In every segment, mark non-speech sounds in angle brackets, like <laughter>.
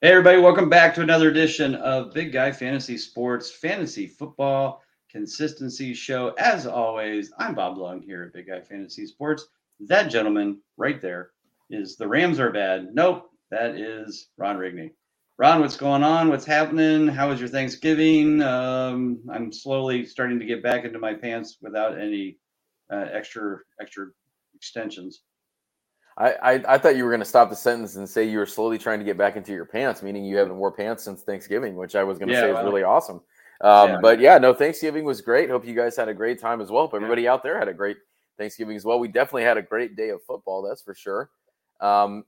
Hey, everybody, welcome back to another edition of Big Guy Fantasy Sports Fantasy Football Consistency Show. As always, I'm Bob Lung here at Big Guy Fantasy Sports. That gentleman right there is the Rams are bad. Nope, that is Ron Rigney. Ron, what's going on? What's happening? How was your Thanksgiving? Um, I'm slowly starting to get back into my pants without any uh, extra extra extensions. I, I, I thought you were going to stop the sentence and say you were slowly trying to get back into your pants, meaning you haven't wore pants since Thanksgiving, which I was going to Yeah, say well, is really awesome. Um, yeah. But yeah, no, Thanksgiving was great. Hope you guys had a great time as well. Hope everybody out there had a great Thanksgiving as well. We definitely had a great day of football, that's for sure. Um,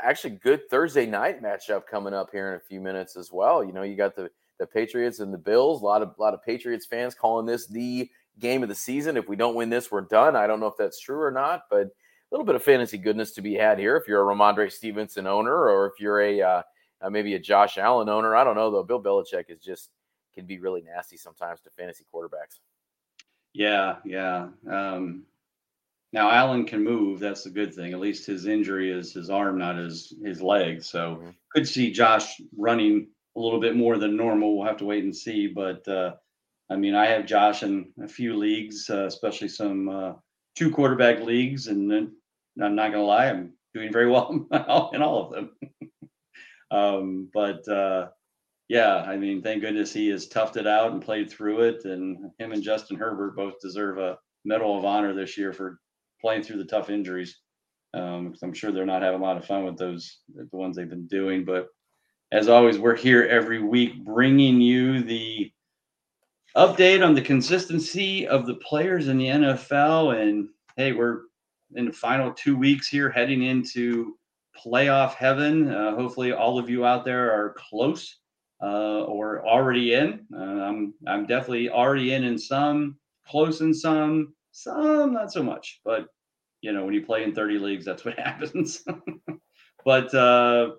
actually, good Thursday night matchup coming up here in a few minutes as well. You know, you got the the Patriots and the Bills. A lot of a lot of Patriots fans calling this the game of the season. If we don't win this, we're done. I don't know if that's true or not, but little bit of fantasy goodness to be had here if you're a Rhamondre Stevenson owner or if you're a uh, uh, maybe a Josh Allen owner. I don't know though. Bill Belichick is just can be really nasty sometimes to fantasy quarterbacks. Yeah, yeah. Um, now Allen can move. That's the good thing. At least his injury is his arm, not his his leg. So Mhm. could see Josh running a little bit more than normal. We'll have to wait and see. But uh, I mean, I have Josh in a few leagues, uh, especially some uh, two quarterback leagues, and then I'm not gonna lie, I'm doing very well <laughs> in all of them. um, but uh, yeah, I mean, thank goodness he has toughed it out and played through it. And him and Justin Herbert both deserve a Medal of Honor this year for playing through the tough injuries. Um, I'm sure they're not having a lot of fun with those, the ones they've been doing. But as always, we're here every week bringing you the update on the consistency of the players in the NFL. And hey, we're in the final two weeks here, heading into playoff heaven. Uh, hopefully, all of you out there are close uh, or already in. Uh, I'm I'm definitely already in in some, close in some, some not so much. But you know, when you play in 30 leagues, that's what <laughs> happens. <laughs> but uh,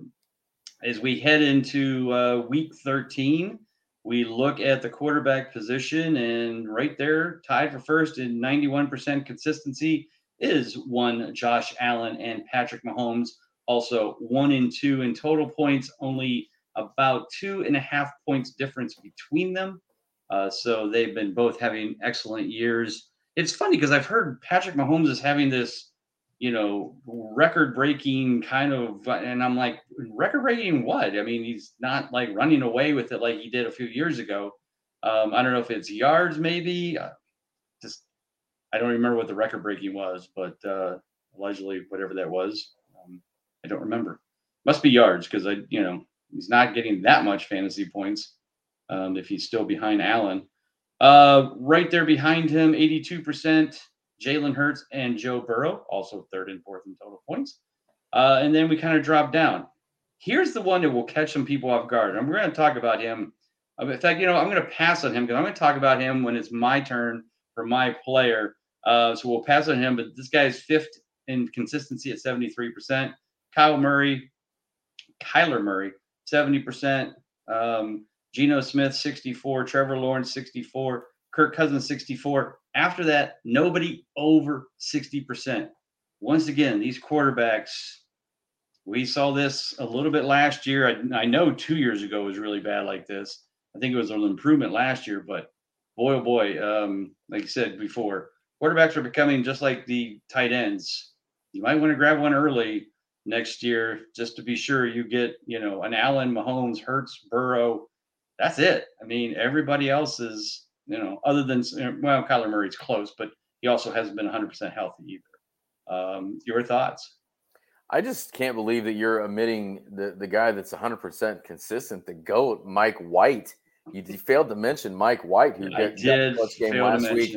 as we head into uh, week 13, we look at the quarterback position, and right there, tied for first in 91% consistency, is one Josh Allen and Patrick Mahomes. Also, one and two in total points, only about two and a half points difference between them. Uh, so they've been both having excellent years. It's funny because I've heard Patrick Mahomes is having this, you know, record breaking kind of, and I'm like, record breaking what? I mean, he's not like running away with it like he did a few years ago. Um, I don't know if it's yards, maybe. I don't remember what the record breaking was, but uh, allegedly, whatever that was, um, I don't remember. Must be yards because I, you know, he's not getting that much fantasy points um, if he's still behind Allen. Uh, right there behind him, 82%, Jalen Hurts and Joe Burrow, also third and fourth in total points. Uh, and then we kind of drop down. Here's the one that will catch some people off guard. And we're going to talk about him. Uh, In fact, you know, I'm going to pass on him because I'm going to talk about him when it's my turn for my player. Uh, so we'll pass on him. But this guy's fifth in consistency at 73%. Kyle Murray, Kyler Murray, 70%. Um, Geno Smith, 64. Trevor Lawrence, 64. Kirk Cousins, 64. After that, nobody over 60%. Once again, these quarterbacks, we saw this a little bit last year. I, I know two years ago was really bad like this. I think it was an improvement last year, but boy, oh boy, um, like I said before, quarterbacks are becoming just like the tight ends. You might want to grab one early next year just to be sure you get, you know, an Allen, Mahomes, Hurts, Burrow. That's it. I mean, everybody else is, you know, other than well, Kyler Murray's close, but he also hasn't been 100% healthy either. Um, your thoughts? I just can't believe that you're omitting the, the guy that's 100% consistent, the GOAT, Mike White. You, you failed to mention Mike White, who got, got did clutch game last week.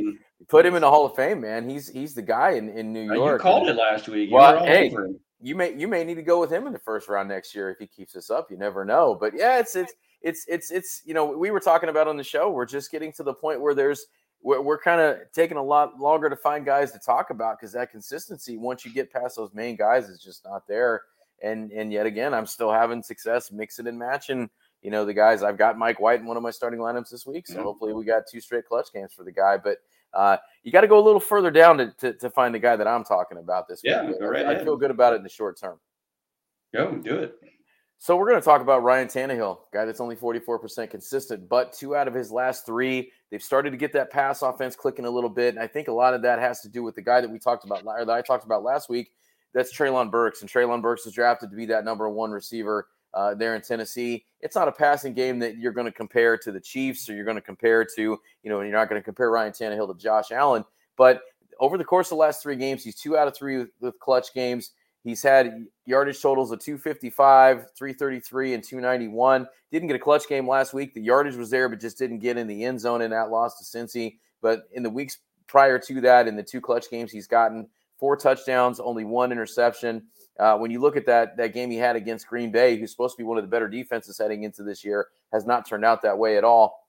Put him in the Hall of Fame, man. He's he's the guy in, in New Uh, York. you called it last week. You Well, hey, you may you may need to go with him in the first round next year if he keeps this up. You never know. But yeah, it's it's it's it's it's you know we were talking about on the show. We're just getting to the point where there's we're, we're kind of taking a lot longer to find guys to talk about because that consistency once you get past those main guys is just not there. And and yet again, I'm still having success mixing and matching. You know the guys. I've got Mike White in one of my starting lineups this week, so Yeah. hopefully we got two straight clutch games for the guy. But uh, you got to go a little further down to, to, to find the guy that I'm talking about this Yeah, week. right I, I feel good about it in the short term. Go do it. So we're going to talk about Ryan Tannehill, guy that's only 44% consistent, but two out of his last three, they've started to get that pass offense clicking a little bit. And I think a lot of that has to do with the guy that we talked about, or that I talked about last week. That's Treylon Burks. And Treylon Burks is drafted to be that number one receiver uh, there in Tennessee. It's not a passing game that you're going to compare to the Chiefs or you're going to compare to, you know, you're not going to compare Ryan Tannehill to Josh Allen. But over the course of the last three games, he's two out of three with, with clutch games. He's had yardage totals of 255, 333, and 291. Didn't get a clutch game last week. The yardage was there, but just didn't get in the end zone in that loss to Cincy. But in the weeks prior to that, in the two clutch games, he's gotten four touchdowns, only one interception. Uh, when you look at that that game he had against Green Bay, who's supposed to be one of the better defenses heading into this year, has not turned out that way at all.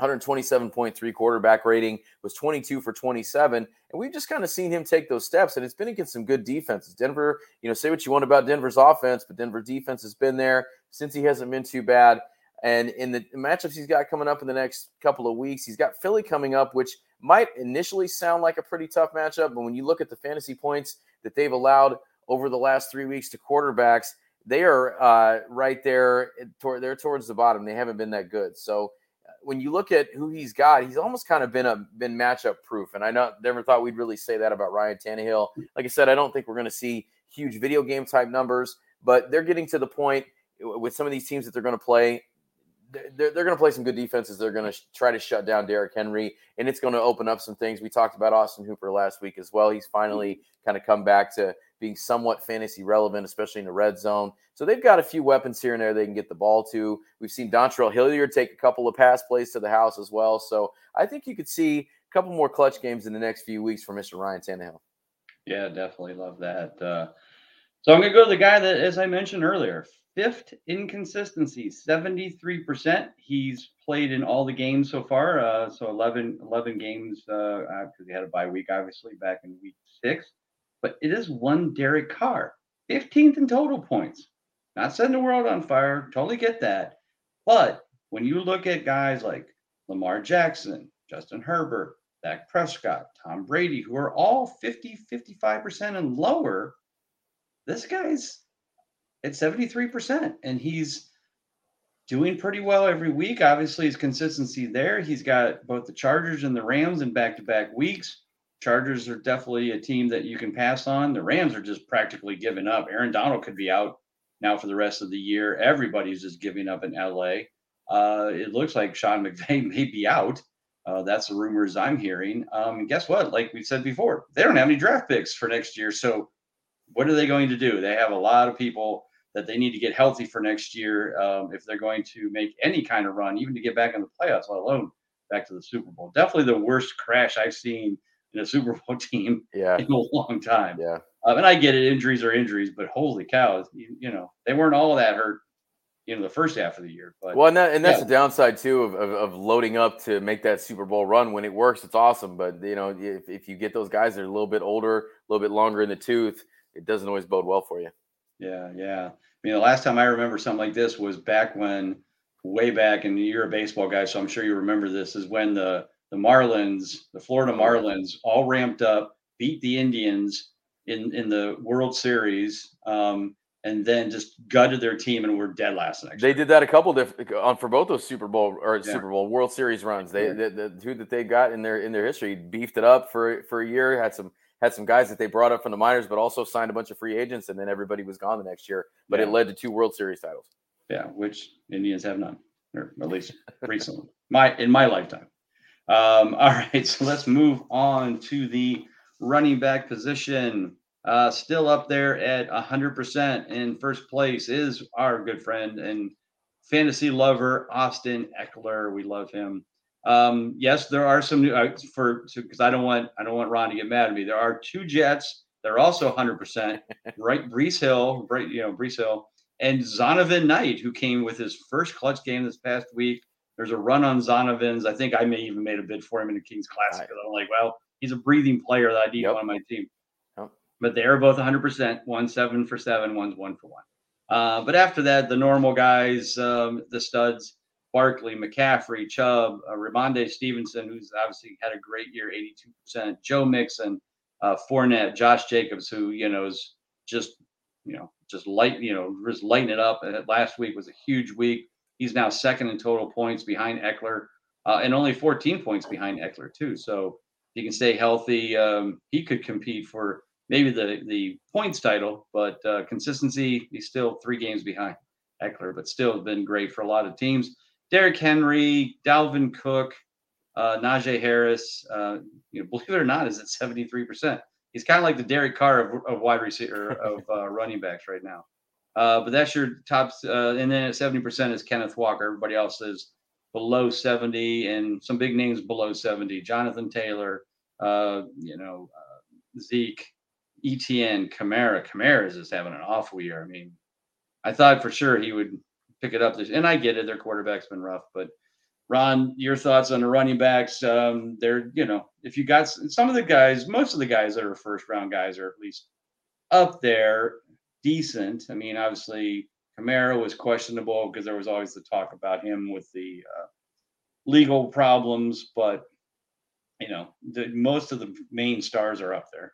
127.3 quarterback rating, was 22 for 27. And we've just kind of seen him take those steps, and it's been against some good defenses. Denver, you know, say what you want about Denver's offense, but Denver defense has been there since he hasn't been too bad. And in the matchups he's got coming up in the next couple of weeks, he's got Philly coming up, which might initially sound like a pretty tough matchup. But when you look at the fantasy points that they've allowed over the last three weeks to quarterbacks, they are uh, right there. Eh, Toward, they're towards the bottom. They haven't been that good. So uh, when you look at who he's got, he's almost kind of been a been matchup proof. And I never thought we'd really say that about Ryan Tannehill. Like I said, I don't think we're going to see huge video game type numbers, but they're getting to the point eh, with some of these teams that they're going to play. They're, they're going to play some good defenses. They're going to try to shut down Derrick Henry, and it's going to open up some things. We talked about Austin Hooper last week as well. He's finally kind of come back to being somewhat fantasy relevant, especially in the red zone. So they've got a few weapons here and there they can get the ball to. We've seen Dontrell Hilliard take a couple of pass plays to the house as well. So I think you could see a couple more clutch games in the next few weeks for Mr. Ryan Tannehill. Yeah, definitely love that. Uh, so I'm going to go to the guy that, as I mentioned earlier, fifth inconsistency, 73%. He's played in all the games so far. Uh, so 11, 11 games because uh, he had a bye week, obviously, back in week six but it is one Derek Carr, 15th in total points. Not setting the world on fire. Totally get that. But when you look at guys like Lamar Jackson, Justin Herbert, Dak Prescott, Tom Brady, who are all 50, 55% and lower, this guy's at 73%. And he's doing pretty well every week. Obviously, his consistency there. He's got both the Chargers and the Rams in back to back weeks. Chargers are definitely a team that you can pass on. The Rams are just practically giving up. Aaron Donald could be out now for the rest of the year. Everybody's just giving up in LA. Uh, it looks like Sean McVay <laughs> may be out. Uh, that's the rumors I'm hearing. Um, guess what? Like we said before, they don't have any draft picks for next year. So what are they going to do? They have a lot of people that they need to get healthy for next year um, if they're going to make any kind of run, even to get back in the playoffs, let alone back to the Super Bowl. Definitely the worst crash I've seen in a Super Bowl <laughs> team yeah. in a long time. Yeah. Um, and I get it, injuries are injuries, but holy cow, you, you, know, they weren't all that hurt, you know, the first half of the year. But well, and, that, and that's yeah. the downside too of, of, of, loading up to make that Super Bowl run. When it works, it's awesome. But you know, if, if you get those guys that are a little bit older, a little bit longer in the tooth, it doesn't always bode well for you. Yeah, yeah. I mean, the last time I remember something like this was back when, way back, and you're a baseball guy, so I'm sure you remember this. Is when the the Marlins, the Florida Marlins, all ramped up, beat the Indians in in the World Series, um, and then just gutted their team and were dead last night. They did that a couple different on for both those Super Bowl or yeah. Super Bowl World Series runs. They yeah. the, the two that they got in their in their history beefed it up for for a year. Had some had some guys that they brought up from the minors, but also signed a bunch of free agents, and then everybody was gone the next year. But yeah. it led to two World Series titles. Yeah, which Indians have none, or at least <laughs> recently. My in my lifetime. Um, <laughs> all right, so let's move on to the running back position. Uh, still up there at 100% in first place is our good friend and fantasy lover, Austin Ekeler. We love him. Um, yes, there are some new uh, for because I don't want I don't want Ron to get mad at me. There are two Jets. They're also 100%. <laughs> right, Breece Hall, right, you know, Breece Hall, and Zonovan Knight, who came with his first clutch game this past week. There's a run on Zonovan's. I think I may even made a bid for him in the Kings Classic. Right. I'm like, well, he's a breathing player that I need yep. on my team. Yep. But they are both 100%. One seven for seven, one's one for one. Uh, but after that, the normal guys, um, the studs, Barkley, McCaffrey, Chubb, uh, Rhamondre Stevenson, who's obviously had a great year, 82%, Joe Mixon, uh, Fournette, Josh Jacobs, who, you know, is just, you know, just light, you know, just lighting it up. And last week was a huge week. He's now second in total points behind Ekeler uh, and only 14 points behind Ekeler, too. So he can stay healthy. Um, he could compete for maybe the the points title, but uh, consistency, he's still three games behind Ekeler, but still been great for a lot of teams. Derrick Henry, Dalvin Cook, uh, Najee Harris, uh, you know, <laughs> believe it or not, is at 73%. He's kind of like the Derek Carr of, of wide receiver <laughs> of uh, running backs right now. Uh, but that's your top, uh, and then at 70% is Kenneth Walker. Everybody else is below 70, and some big names below 70. Jonathan Taylor, uh, you know, Zeke, ETN, Kamara. Kamara is just having an awful year. I mean, I thought for sure he would pick it up this, and I get it. Their quarterback's been rough, but Ron, your thoughts on the running backs? Um, they're, you know, if you got some of the guys, most of the guys that are first round guys are at least up there, decent. I mean, obviously, Kamara was questionable because there was always the talk about him with the uh, legal problems, but you know, the, most of the main stars are up there.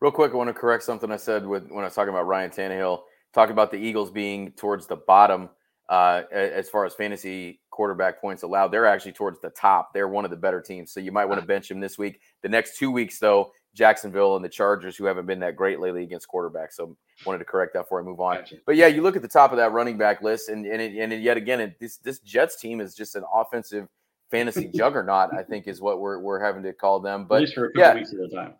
Real quick, I want to correct something I said with when I was talking about Ryan Tannehill. Talk about the Eagles being towards the bottom uh, as far as fantasy quarterback points allowed. They're actually towards the top. They're one of the better teams. So you might want to bench him this week. The next two weeks, though, Jacksonville and the Chargers, who haven't been that great lately against quarterbacks. So wanted to correct that before I move on. Gotcha. But yeah, you look at the top of that running back list, and and, it, and yet again, it, this this Jets team is just an offensive fantasy <laughs> juggernaut. I think is what we're we're having to call them. But yeah, weeks at a time.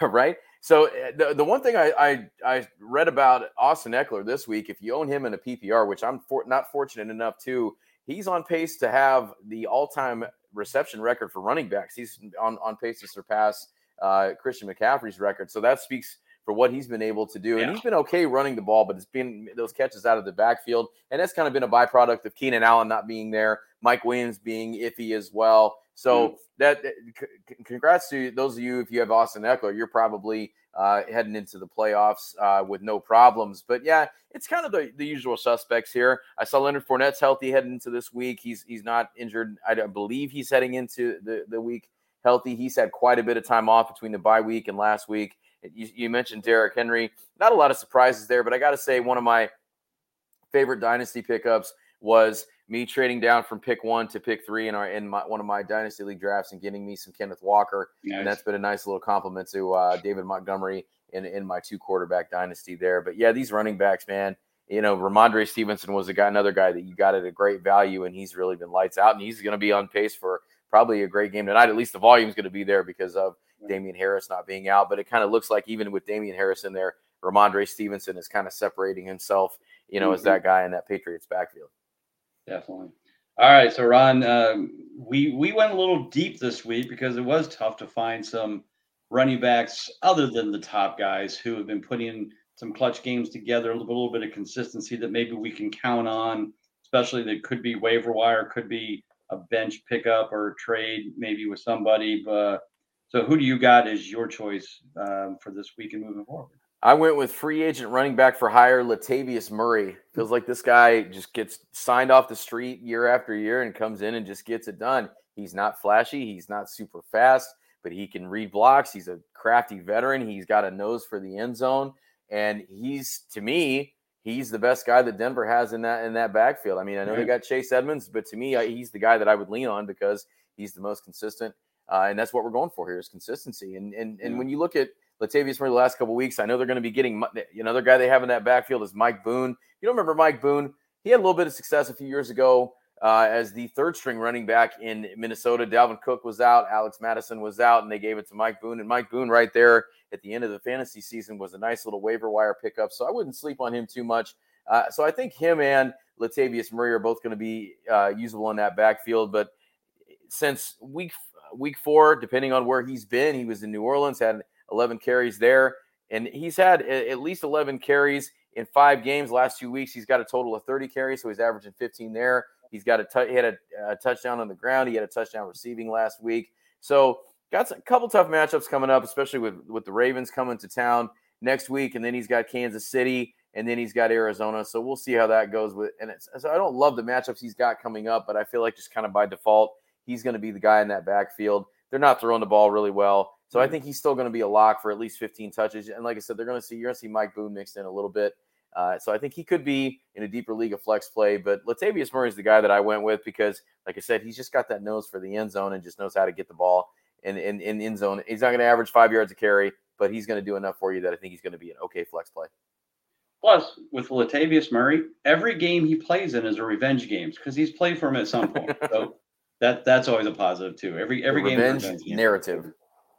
<laughs> right. So eh, the, the one thing I, I, I read about Austin Ekeler this week, if you own him in a PPR, which I'm for, not fortunate enough to, he's on pace to have the all-time reception record for running backs. He's on, on pace to surpass uh, Christian McCaffrey's record. So that speaks for what he's been able to do. Yeah. And he's been okay running the ball, but it's been those catches out of the backfield. And that's kind of been a byproduct of Keenan Allen not being there, Mike Williams being iffy as well. So mm-hmm. that, c- congrats to those of you if you have Austin Ekeler, you're probably uh, heading into the playoffs uh, with no problems. But yeah, it's kind of the, the usual suspects here. I saw Leonard Fournette's healthy heading into this week. He's he's not injured. I believe he's heading into the, the week healthy. He's had quite a bit of time off between the bye week and last week. You, you mentioned Derrick Henry. Not a lot of surprises there, but I got to say one of my favorite dynasty pickups was me trading down from pick one to pick three in our in my, one of my dynasty league drafts and getting me some Kenneth Walker, nice. and that's been a nice little compliment to uh, David Montgomery in in my two quarterback dynasty there. But yeah, these running backs, man. You know, Rhamondre Stevenson was a guy, another guy that you got at a great value, and he's really been lights out, and he's going to be on pace for probably a great game tonight. At least the volume is going to be there because of Damien Harris not being out. But it kind of looks like even with Damien Harris in there, Rhamondre Stevenson is kind of separating himself, you know, mm-hmm. as that guy in that Patriots backfield. Definitely. All right, so Ron, um, we we went a little deep this week because it was tough to find some running backs other than the top guys who have been putting some clutch games together, a little, a little bit of consistency that maybe we can count on, especially that could be waiver wire, could be a bench pickup or trade maybe with somebody. But so, who do you got as your choice um, for this week and moving forward? I went with free agent running back for hire Latavius Murray. Feels like this guy just gets signed off the street year after year and comes in and just gets it done. He's not flashy, he's not super fast, but he can read blocks. He's a crafty veteran. He's got a nose for the end zone, and he's to me, he's the best guy that Denver has in that in that backfield. I mean, I know right. they got Chase Edmonds, but to me, he's the guy that I would lean on because he's the most consistent, uh, and that's what we're going for here is consistency. And and and yeah. when you look at Latavius Murray the last couple weeks. I know they're going to be getting another guy they have in that backfield is Mike Boone. You don't remember Mike Boone? He had a little bit of success a few years ago uh, as the third string running back in Minnesota. Dalvin Cook was out, Alex Mattison was out, and they gave it to Mike Boone. And Mike Boone, right there at the end of the fantasy season, was a nice little waiver wire pickup. So I wouldn't sleep on him too much. Uh, so I think him and Latavius Murray are both going to be uh, usable in that backfield. But since week week four, depending on where he's been, he was in New Orleans, had 11 carries there. And he's had at least 11 carries in five games last two weeks. He's got a total of 30 carries, so he's averaging 15 there. He's got a t- he had a, a, touchdown on the ground. He had a touchdown receiving last week. So got a couple tough matchups coming up, especially with with the Ravens coming to town next week, and then he's got Kansas City, and then he's got Arizona. So we'll see how that goes. With and it's, so I don't love the matchups he's got coming up, but I feel like just kind of by default he's going to be the guy in that backfield. They're not throwing the ball really well. So I think he's still going to be a lock for at least 15 touches. And like I said, they're going to see you're going to see Mike Boone mixed in a little bit Uh, so I think he could be in a deeper league of flex play. But Latavius Murray is the guy that I went with because, like I said, he's just got that nose for the end zone and just knows how to get the ball in in, in end zone. He's not going to average five yards a carry, but he's going to do enough for you that I think he's going to be an okay flex play. Plus, with Latavius Murray, every game he plays in is a revenge game because he's played for him at some point. so <laughs> that that's always a positive too. Every every the game revenge, is a revenge game. narrative.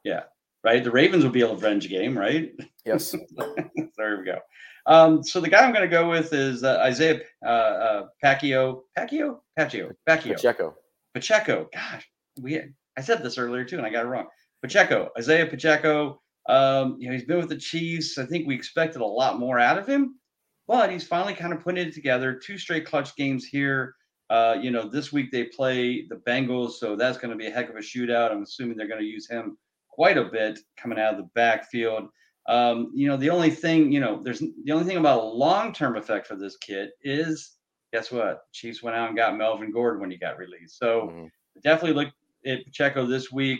Yeah, right. The Ravens will be a revenge game, right? Yes. <laughs> there we go. Um, so the guy I'm going to go with is uh, Isaiah uh, uh, Pacquiao. Pacquiao? Pacquiao. Pacquiao. Pacheco. Pacheco. Gosh, we I said this earlier too, and I got it wrong. Pacheco. Isaiah Pacheco. Um, you know, he's been with the Chiefs. I think we expected a lot more out of him, but he's finally kind of putting it together. Two straight clutch games here. Uh, you know, this week they play the Bengals, so that's going to be a heck of a shootout. I'm assuming they're going to use him quite a bit coming out of the backfield. Um, you know, the only thing, you know, there's the only thing about a long-term effect for this kid is guess what? Chiefs went out and got Melvin Gordon when he got released. So Mhm. definitely look at Pacheco this week.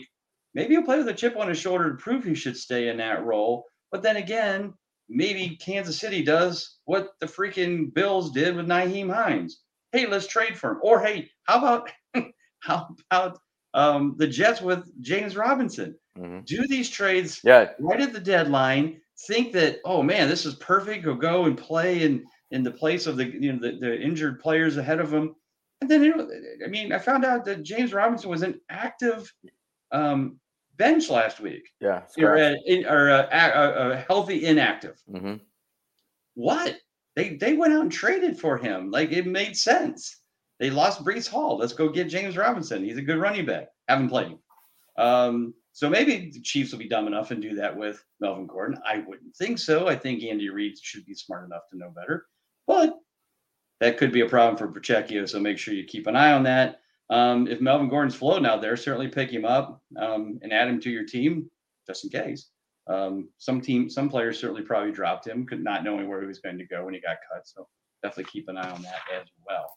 Maybe he'll play with a chip on his shoulder to prove he should stay in that role. But then again, maybe Kansas City does what the freaking Bills did with Nyheim Hines. Hey, let's trade for him. Or hey, how about <laughs> how about um, the Jets with James Robinson? Mhm. Do these trades Yeah. right at the deadline, think that oh man, this is perfect. He'll go and play in in the place of the you know the, the injured players ahead of him. And then you know, I mean, I found out that James Robinson was an active um, bench last week, Yeah. or, scratch. uh, in, or uh, a, a, a healthy inactive. Mhm. What they they went out and traded for him, like it made sense. They lost Breece Hall. Let's go get James Robinson. He's a good running back. Haven't played him. Um, so maybe the Chiefs will be dumb enough and do that with Melvin Gordon. I wouldn't think so. I think Andy Reid should be smart enough to know better. But that could be a problem for Pacheco. So make sure you keep an eye on that. Um, if Melvin Gordon's floating out there, certainly pick him up um, and add him to your team just in case. Um, some team, some players certainly probably dropped him, could not knowing where he was going to go when he got cut. So definitely keep an eye on that as well.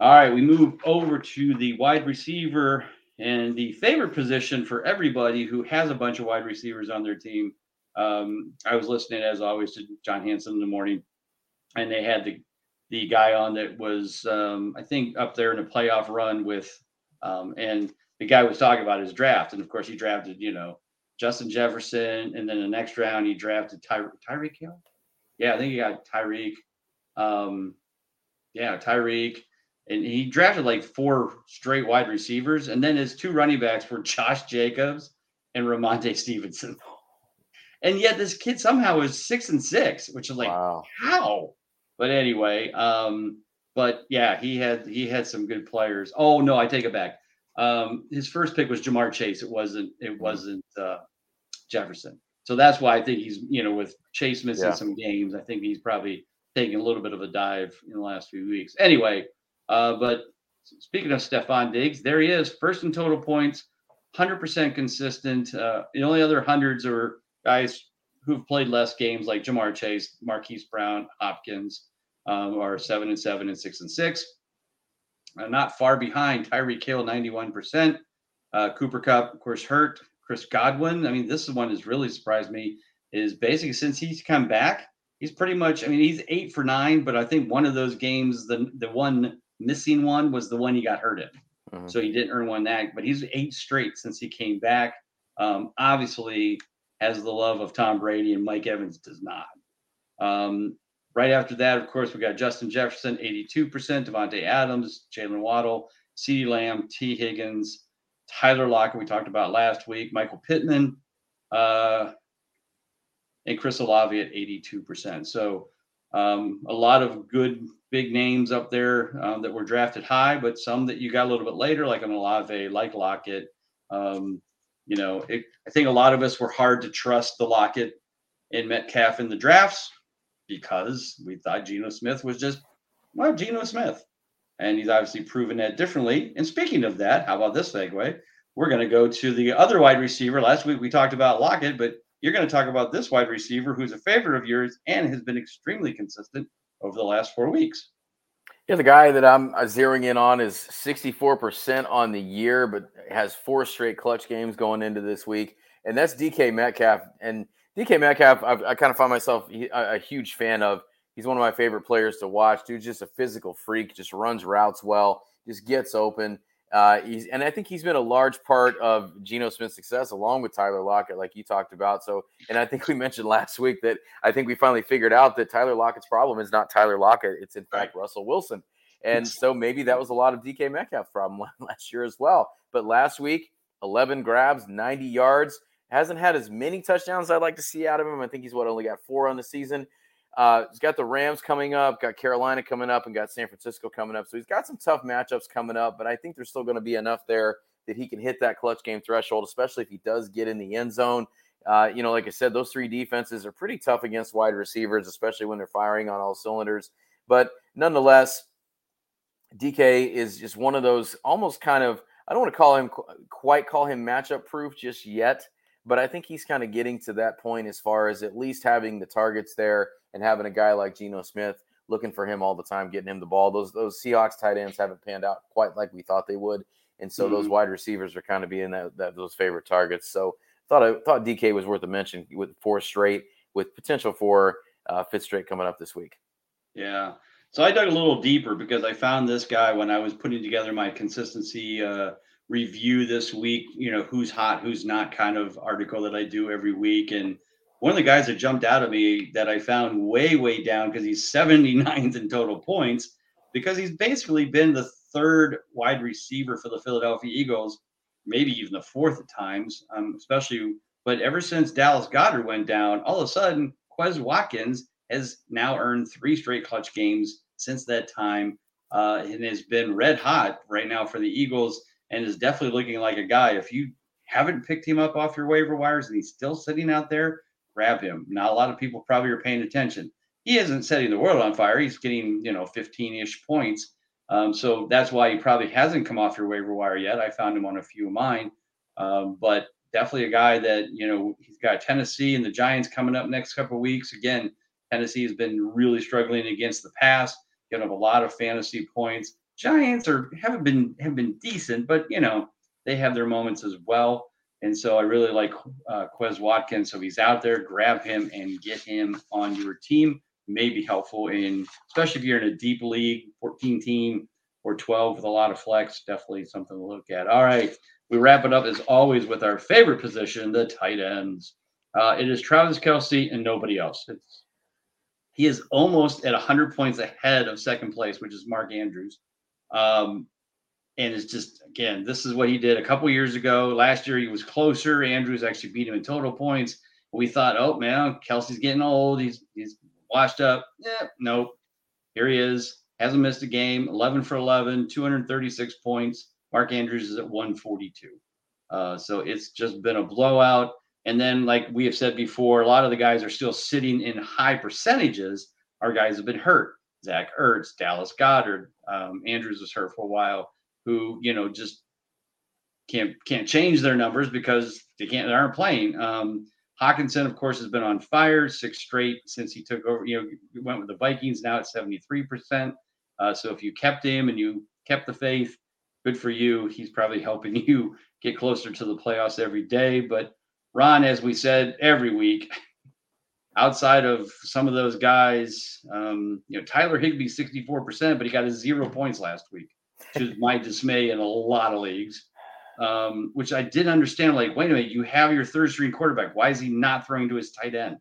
All right, we move over to the wide receiver and the favorite position for everybody who has a bunch of wide receivers on their team. Um, I was listening as always to John Hanson in the morning, and they had the the guy on that was um, I think up there in a playoff run with, um, and the guy was talking about his draft, and of course he drafted you know Justin Jefferson, and then the next round he drafted Ty- Tyreek Hill. Yeah, I think he got Tyreek. Um, yeah, Tyreek, and he drafted like four straight wide receivers, and then his two running backs were <laughs> Josh Jacobs and Ramonte Stevenson. <laughs> And yet this kid somehow is six and six, which is like wow. how? But anyway, um, but yeah, he had he had some good players. Oh no, I take it back. Um, his first pick was Ja'Marr Chase. It wasn't it wasn't uh, Jefferson. So that's why I think he's you know with Chase missing Yeah. some games, I think he's probably taking a little bit of a dive in the last few weeks. Anyway, uh, but speaking of Stefon Diggs, there he is, first in total points, hundred percent consistent. Uh, the only other hundreds are guys who've played less games like Ja'Marr Chase, Marquise Brown, Hopkins, um, are seven and seven and six and six. Uh, not far behind Tyreek Hill, 91%. Uh, Cooper Kupp, of course, hurt. Chris Godwin. I mean, this is one that's really surprised me. Is basically since he's come back, he's pretty much. I mean, he's eight for nine, but I think one of those games, the the one missing one was the one he got hurt in. Mhm. So he didn't earn one that, but he's eight straight since he came back. Um, obviously, has the love of Tom Brady, and Mike Evans does not. Um, right after that, of course, we got Justin Jefferson, 82%, Davante Adams, Jalen Waddle, CeeDee Lamb, Tee Higgins, Tyler Lockett, we talked about last week, Michael Pittman, uh, and Chris Olave at 82%. So um, a lot of good big names up there um, that were drafted high, but some that you got a little bit later, like an Olave, like Lockett. Um, you know, it, I think a lot of us were hard to trust the Lockett and Metcalf in the drafts because we thought Geno Smith was just, well, Geno Smith. And he's obviously proven that differently. And speaking of that, how about this segue? We're going to go to the other wide receiver. Last week we talked about Lockett, but you're going to talk about this wide receiver who's a favorite of yours and has been extremely consistent over the last four weeks. Yeah, the guy that I'm uh, zeroing in on is 64% on the year, but has four straight clutch games going into this week, and that's DK Metcalf. And DK Metcalf, I, I kind of find myself a, a huge fan of. He's one of my favorite players to watch. Dude's just a physical freak, just runs routes well, just gets open. Uh, he's, and I think he's been a large part of Geno Smith's success, along with Tyler Lockett, like you talked about. So, and I think we <laughs> mentioned last week that I think we finally figured out that Tyler Lockett's problem is not Tyler Lockett; it's in fact Russell Wilson. And so maybe that was a lot of DK Metcalf's problem <laughs> last year as well. But last week, 11 grabs, 90 yards, hasn't had as many touchdowns I'd like to see out of him. I think he's what only got four on the season. Uh, he's got the Rams coming up, got Carolina coming up, and got San Francisco coming up. So he's got some tough matchups coming up, but I think there's still going to be enough there that he can hit that clutch game threshold, especially if he does get in the end zone. Uh, you know, like I said, those three defenses are pretty tough against wide receivers, especially when they're firing on all cylinders. But nonetheless, DK is just one of those almost kind of, I don't want to call him quite call him matchup proof just yet, but I think he's kind of getting to that point as far as at least having the targets there and having a guy like Geno Smith looking for him all the time, getting him the ball. Those those Seahawks tight ends haven't panned out quite like we thought they would, and so mm-hmm. those wide receivers are kind of being that, that those favorite targets. So thought I thought DK was worth a mention with four straight, with potential for uh, fifth straight coming up this week. Yeah. So I dug a little deeper because I found this guy when I was putting together my consistency uh, review this week. You know, who's hot, who's not, kind of article that I do every week, and one of the guys that jumped out at me that I found way, way down because he's <laughs> 79th in total points because he's basically been the third wide receiver for the Philadelphia Eagles, maybe even the fourth at times, um, especially. But ever since Dallas Goedert went down, all of a sudden, Quez Watkins has now earned three straight clutch games since that time uh, and has been red hot right now for the Eagles and is definitely looking like a guy. If you haven't picked him up off your waiver wires and he's still sitting out there, grab him. Now, a lot of people probably are paying attention. He isn't setting the world on fire. He's getting, you know, 15 ish points. Um, so that's why he probably hasn't come off your waiver wire yet. I found him on a few of mine. Um, but definitely a guy that, you know, he's got Tennessee and the Giants coming up next couple weeks. Again, Tennessee has been really struggling against the pass, giving up a lot of fantasy points. Giants are haven't been have been decent, but you know they have their moments as well. And so I really like uh, Quez Watkins. So he's out there, grab him and get him on your team. May be helpful in, especially if you're in a deep league, 14 team or 12 with a lot of flex. Definitely something to look at. All right, we wrap it up as always with our favorite position, the tight ends. Uh, it is Travis Kelce and nobody else. It's, he is almost at 100 points ahead of second place, which is Mark Andrews. Um, and it's just again, this is what he did a couple years ago. Last year he was closer. Andrews actually beat him in total points. We thought, oh man, Kelce's getting old. He's he's washed up. Yeah, nope. Here he is. Hasn't missed a game. 11 for 11, 236 points. Mark Andrews is at 142. Uh, so it's just been a blowout. And then, like we have said before, a lot of the guys are still sitting in high percentages. Our guys have been hurt. Zach Ertz, Dallas Goedert, um, Andrews was hurt for a while who you know just can't can't change their numbers because they can't they aren't playing. Um, Hockenson, of course, has been on fire six straight since he took over. You know, went with the Vikings. Now at seventy three percent. Uh, so if you kept him and you kept the faith, good for you. He's probably helping <laughs> you get closer to the playoffs every day. But Ron, as we said every week, outside of some of those guys, um, you know, Tyler Higbee, 64%, but he got his zero points last week to my dismay in a lot of leagues. Um, which I didn't understand. Like, wait a minute, you have your third string quarterback. Why is he not throwing to his tight end?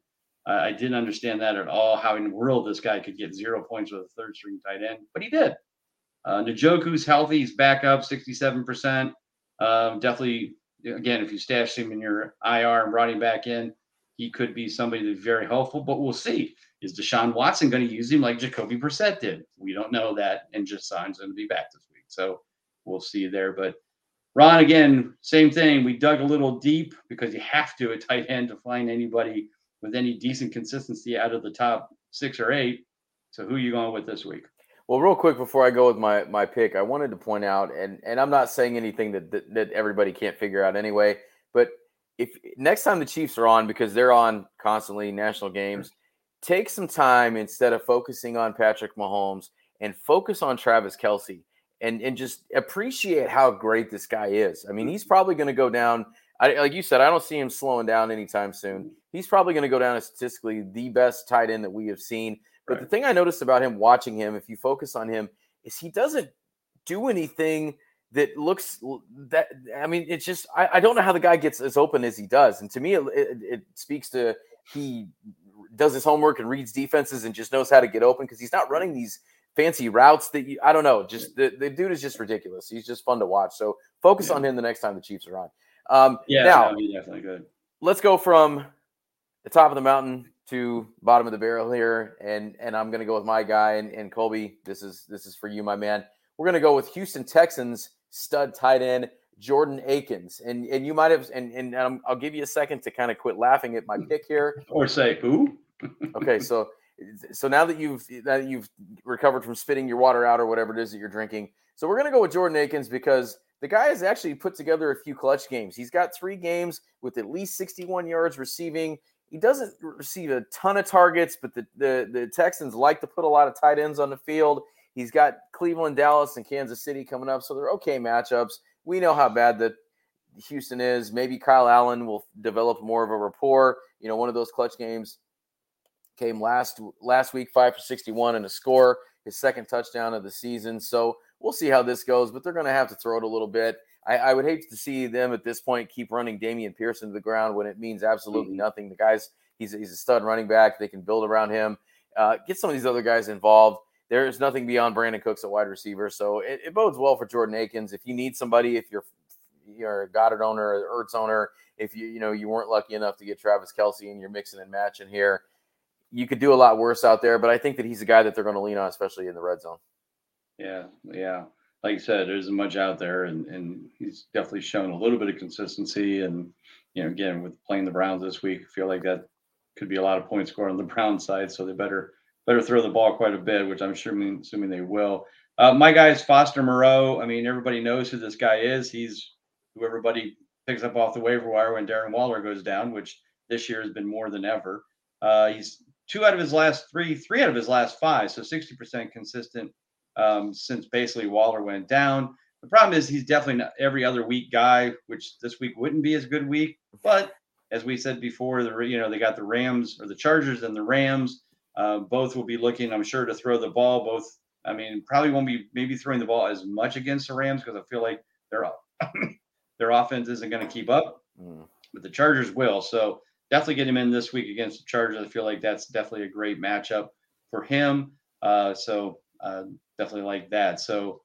Uh, I didn't understand that at all. How in the world this guy could get zero points with a third string tight end, but he did. Uh, healthy. He's back up 67%. Um, definitely, again, if you stashed him in your IR and brought him back in, he could be somebody that's very helpful, but we'll see. Is Deshaun Watson going to use him like Jacoby Brissett did? We don't know that. And sign's going to be back this week. so we'll see there. But Ron, again, same thing. We dug a little deep because you have to at tight end to find anybody with any decent consistency out of the top six or eight. So who are you going with this week? Well, real quick before I go with my my pick, I wanted to point out, and and I'm not saying anything that that, that everybody can't figure out anyway, but if next time the Chiefs are on because they're on constantly national games, take some time instead of focusing on Patrick Mahomes and focus on Travis Kelce and and just appreciate how great this guy is. I mean, he's probably going to go down. I, like you said, I don't see him slowing down anytime soon. Mm-hmm. He's probably going to go down as statistically the best tight end that we have seen. But right. the thing I noticed about him watching him, if you focus on him, is he doesn't do anything that looks that I mean, it's just I, I don't know how the guy gets as open as he does. And to me, it, it, it speaks to he does his homework and reads defenses and just knows how to get open because he's not running these fancy routes that you I don't know. Just the, the dude is just ridiculous. He's just fun to watch. So focus yeah. on him the next time the Chiefs are on. Um, yeah, now definitely good. Let's go from the top of the mountain to bottom of the barrel here, and and I'm gonna go with my guy and, and Colby. This is this is for you, my man. We're gonna go with Houston Texans stud tight end Jordan Akins, and and you might have and and i will give you a second to kind of quit laughing at my hmm. pick here, <laughs> or say who. <laughs> okay, so so now that you've that you've recovered from spitting your water out or whatever it is that you're drinking, so we're gonna go with Jordan Akins because the guy has actually put together a few clutch games. He's got three games with at least 61 yards receiving. He doesn't receive a ton of targets, but the, the, the Texans like to put a lot of tight ends on the field. He's got Cleveland, Dallas, and Kansas City coming up, so they're okay matchups. We know how bad the Houston is. Maybe Kyle Allen will develop more of a rapport. You know, one of those clutch games came last last week, five for 61 and a score, his second touchdown of the season. So we'll see how this goes, but they're going to have to throw it a little bit. I, I, would hate to see them at this point keep running Dameon Pierce into the ground when it means absolutely mm-hmm. nothing. The guy's he's he's a stud running back. They can build around him. Uh, get some of these other guys involved. There is nothing beyond Brandin Cooks at wide receiver, so it, it bodes well for Jordan Akins. If you need somebody, if you're you're a Goedert owner, or Ertz owner, if you you know you weren't lucky enough to get Travis Kelce and you're mixing and matching here, you could do a lot worse out there. But I think that he's a guy that they're going to lean on, especially in the red zone. Yeah, yeah. Like you said, there isn't much out there, and, and he's definitely shown a little bit of consistency. And you know, again, with playing the Browns this week, I feel like that could be a lot of points scored on the Browns side. So they better better throw the ball quite a bit, which I'm sure assuming they will. Uh, my guy is Foster Moreau. I mean, everybody knows who this guy is. He's who everybody picks up off the waiver wire when Darren Waller goes down, which this year has been more than ever. Uh, he's two out of his last three, three out of his last five, so 60% consistent um, since basically Waller went down. The problem is he's definitely not every other week guy, which this week wouldn't be as good week. But as we said before, the you know they got the Rams or the Chargers and the Rams. Uh, both will be looking, I'm sure, to throw the ball. Both, I mean, probably won't be maybe throwing the ball as much against the Rams because I feel like their <coughs> their offense isn't going to keep up, mm. but the Chargers will. So definitely get him in this week against the Chargers. I feel like that's definitely a great matchup for him. Uh, so uh, definitely like that. So,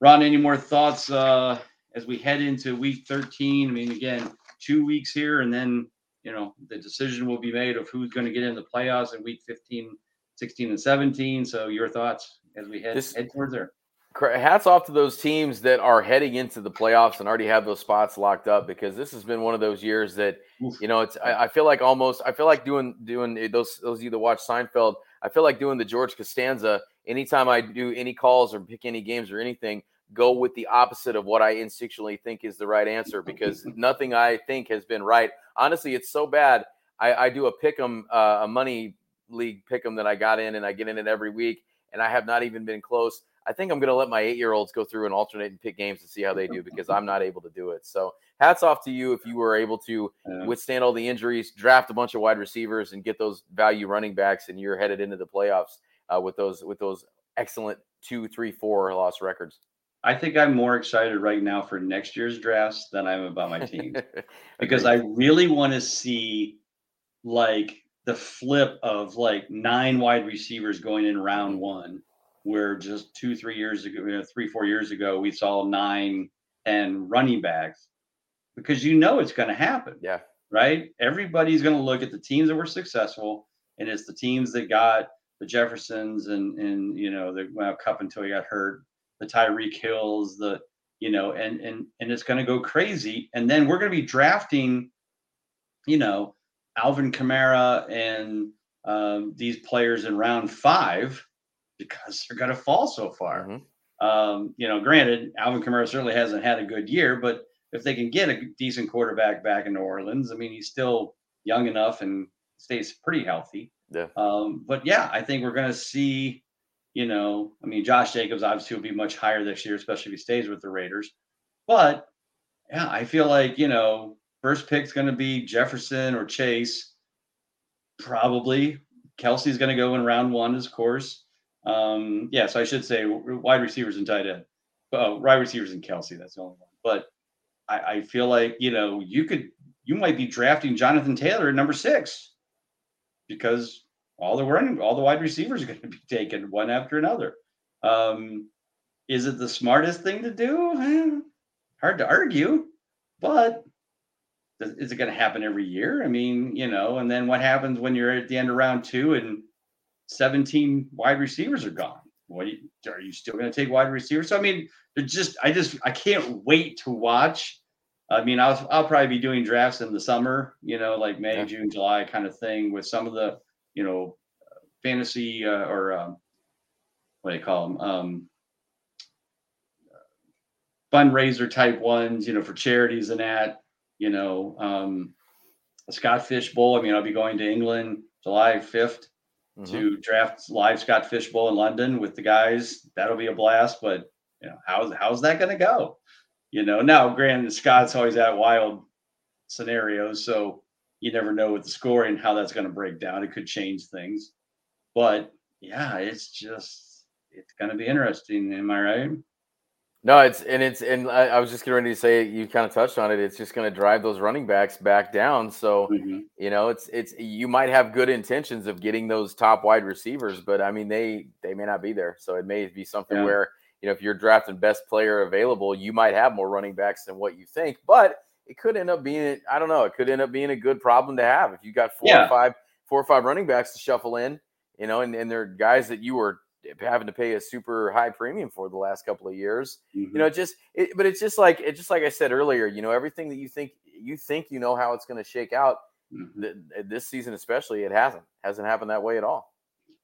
Ron, any more thoughts uh, as we head into week 13? I mean, again, two weeks here, and then you know the decision will be made of who's going to get in the playoffs in week 15, 16, and 17. So, your thoughts as we head this, head towards there. Hats off to those teams that are heading into the playoffs and already have those spots locked up because this has been one of those years that you know it's. I, I feel like almost. I feel like doing doing eh, those those of you that watch Seinfeld. I feel like doing the George Costanza anytime I do any calls or pick any games or anything, go with the opposite of what I instinctually think is the right answer because <laughs> nothing I think has been right. Honestly, it's so bad. I, I do a pick 'em, uh, a money league pick 'em that I got in, and I get in it every week, and I have not even been close. I think I'm going to let my eight year olds go through and alternate and pick games to see how they do because I'm not able to do it. So hats off to you if you were able to yeah. withstand all the injuries, draft a bunch of wide receivers, and get those value running backs, and you're headed into the playoffs uh, with those with those excellent two, three, four loss records. I think I'm more excited right now for next year's drafts than I am about my team <laughs> because I really want to see like the flip of like nine wide receivers going in round mm-hmm. one, where just two, three years ago, you know, three, four years ago, we saw nine and running backs because you know it's going to happen. Yeah. Right. Everybody's going to look at the teams that were successful, and it's the teams that got the Jeffersons and and you know the well, Kupp until he got hurt, the Tyreek Hills, the you know, and and and it's going to go crazy. And then we're going to be drafting, you know, Alvin Kamara and um, these players in round five because they're going to fall so far. Mm-hmm. Um, you know, granted, Alvin Kamara certainly hasn't had a good year, but if they can get a decent quarterback back in New Orleans, I mean, he's still young enough and stays pretty healthy. Yeah. Um, but yeah, I think we're going to see, you know, I mean, Josh Jacobs obviously will be much higher this year, especially if he stays with the Raiders. But yeah, I feel like, you know, first pick's going to be Jefferson or Chase. Probably Kelce's going to go in round one, of course. Um, yeah, so I should say wide receivers and tight end. Uh, wide receivers and Kelce, that's the only one. But I, I feel like you know you could you might be drafting Jonathan Taylor at number six because all the running all the wide receivers are going to be <laughs> taken one after another. Um, is it the smartest thing to do? Eh, hard to argue, but is it going to happen every year? I mean, you know, and then what happens when you're at the end of round two and 17 wide receivers are gone? What you, are you still going to take wide receivers? So I mean, they're just I just I can't wait to watch. I mean, I'll I'll probably be doing drafts in the summer, you know, like May, yeah. June, July kind of thing with some of the, you know, fantasy uh, or um, what do you call them? Um, fundraiser type ones, you know, for charities and that, you know, um, Scott Fish Bowl. I mean, I'll be going to England July 5th mm-hmm. to draft live Scott Fish Bowl in London with the guys. That'll be a blast. But you know, how's how's that going to go? You know, now granted, Scott's always at wild scenarios, so you never know with the scoring how that's going to break down. It could change things, but yeah, it's just it's going to be interesting. Am I right? No, it's and it's and I, I was just getting ready to say you kind of touched on it. It's just going to drive those running backs back down. So mm-hmm. you know, it's it's you might have good intentions of getting those top wide receivers, but I mean they they may not be there. So it may be something yeah. where you know if you're drafting best player available, you might have more running backs than what you think. But it could end up being I don't know. It could end up being a good problem to have if you got four yeah. or five four or five running backs to shuffle in. You know, and, and they're guys that you were having to pay a super high premium for the last couple of years. Mm-hmm. You know, just it, but it's just like it's just like I said earlier. You know, everything that you think you think you know how it's going to shake out. Mm-hmm. Th- this season, especially, it hasn't hasn't happened that way at all.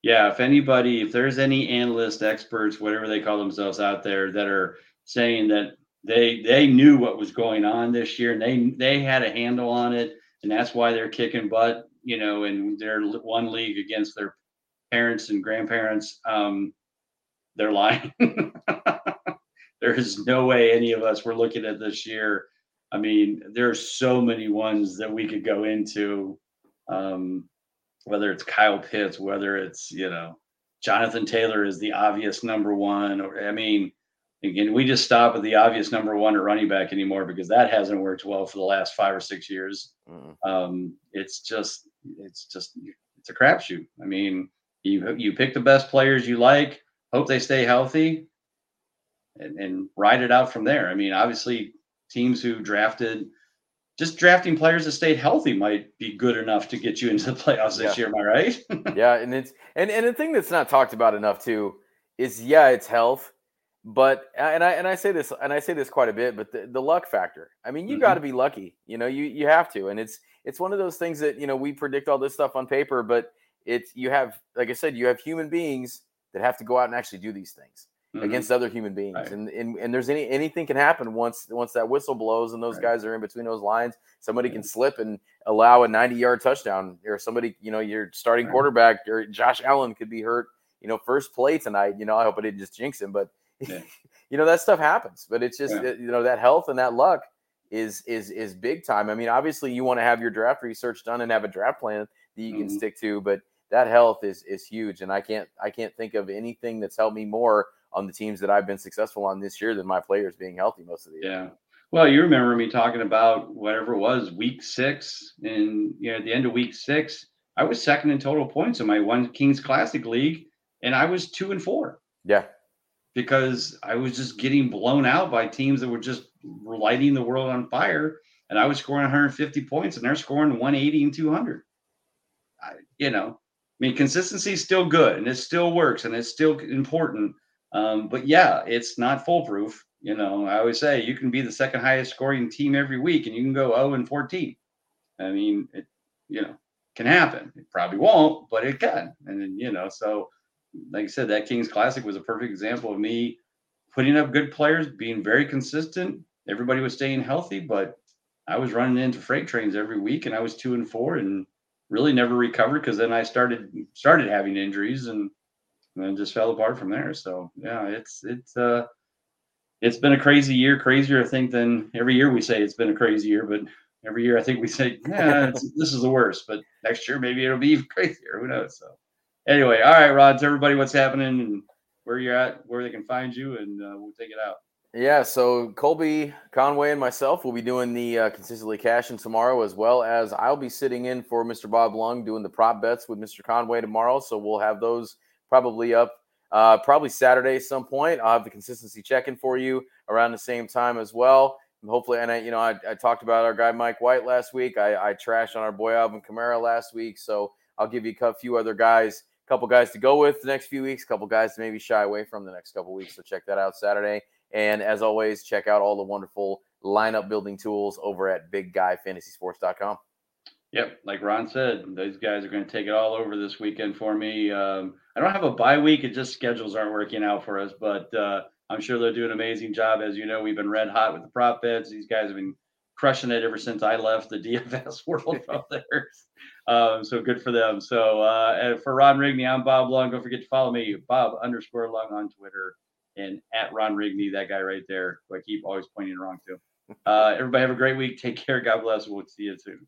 Yeah, if anybody, if there's any analyst, experts, whatever they call themselves out there that are saying that they they knew what was going on this year and they they had a handle on it and that's why they're kicking butt, you know, in their one league against their parents and grandparents, um, they're lying. <laughs> there is no way any of us were looking at this year. I mean, there's so many ones that we could go into, um, whether it's Kyle Pitts, whether it's, you know, Jonathan Taylor is the obvious number one. Or, I mean, again, we just stop at the obvious number one at running back anymore because that hasn't worked well for the last five or six years. Mm. Um, it's just, it's just, it's a crapshoot. I mean, you you pick the best players you like, hope they stay healthy, and, and ride it out from there. I mean, obviously, teams who drafted just drafting players that stayed healthy might be good enough to get you into the <laughs> playoffs this year. Am I right? <laughs> yeah, and it's and and the thing that's not talked about enough too is yeah, it's health, but and I and I say this and I say this quite a bit, but the, the luck factor. I mean, you mm-hmm. got to be lucky. You know, you you have to, and it's it's one of those things that you know we predict all this stuff on paper, but it's you have like I said, you have human beings that have to go out and actually do these things mm-hmm. against other human beings, right. and, and and there's any anything can happen once once that whistle blows and those right. guys are in between those lines. Somebody can slip and allow a 90 yard touchdown, or somebody you know your starting right. quarterback or Josh Allen could be hurt. You know, first play tonight. You know, I hope I didn't just jinx him, but yeah. <laughs> you know that stuff happens. But it's just yeah. you know that health and that luck is is is big time. I mean, obviously you want to have your draft research done and have a draft plan that you can mm-hmm. stick to, but that health is is huge. And I can't I can't think of anything that's helped me more on the teams that I've been successful on this year than my players being healthy most of the year. Yeah. Well, you remember me talking about whatever it was, week six, and you know, at the end of week six, I was second in total points in my one Kings Classic League, and I was two and four. Yeah. Because I was just getting blown out by teams that were just lighting the world on fire. And I was scoring 150 points, and they're scoring 180 and 200. I, you know, I mean, consistency is still good and it still works and it's still important. Um, but yeah, it's not foolproof. You know, I always say you can be the second highest scoring team every week and you can go 0 and 14. I mean, it, you know, can happen. It probably won't, but it can. And then, you know, so like I said, that Kings Classic was a perfect example of me putting up good players, being very consistent. Everybody was staying healthy, but I was running into freight trains every week and I was two and four and really never recovered because then I started started having injuries and, then just fell apart from there. So yeah, it's it's uh it's been a crazy year, crazier I think than every year we say it's been a crazy year, but every year I think we say, yeah, this is the worst, but next year maybe it'll be even <laughs> crazier. Who knows? So anyway, all right, Rod, tell everybody what's happening and where you're at, where they can find you, and uh, we'll take it out. Yeah, so Colby Conway and myself will be doing the uh, consistently cashing tomorrow, as well as I'll be sitting in for Mr. Bob Lung doing the prop bets with Mr. Conway tomorrow. So we'll have those probably up uh, probably Saturday at some point. I'll have the consistency check in for you around the same time as well. And hopefully, and I, you know, I, I, talked about our guy Mike White last week. I, I trashed on our boy Alvin Kamara last week, so I'll give you a few other guys, couple guys to go with the next few weeks, a couple guys to maybe shy away from the next couple weeks. So check that out Saturday. And as always, check out all the wonderful lineup building tools over at bigguyfantasysports.com. Yep, like Ron said, those guys are going to take it all over this weekend for me. Um, I don't have a bye week; it just schedules aren't working out for us. But uh, I'm sure they'll do an amazing job. As you know, we've been red hot with the prop bets. These guys have been crushing it ever since I left the <laughs> DFS world <laughs> out there. Um, so good for them. So uh, for Ron Rigney, I'm Bob Lung. Don't forget to follow me, Bob underscore Lung on Twitter, and at Ron Rigney, that guy right there, who I keep always pointing wrong to. Uh, everybody have a great week. Take care. God bless. We'll see you soon.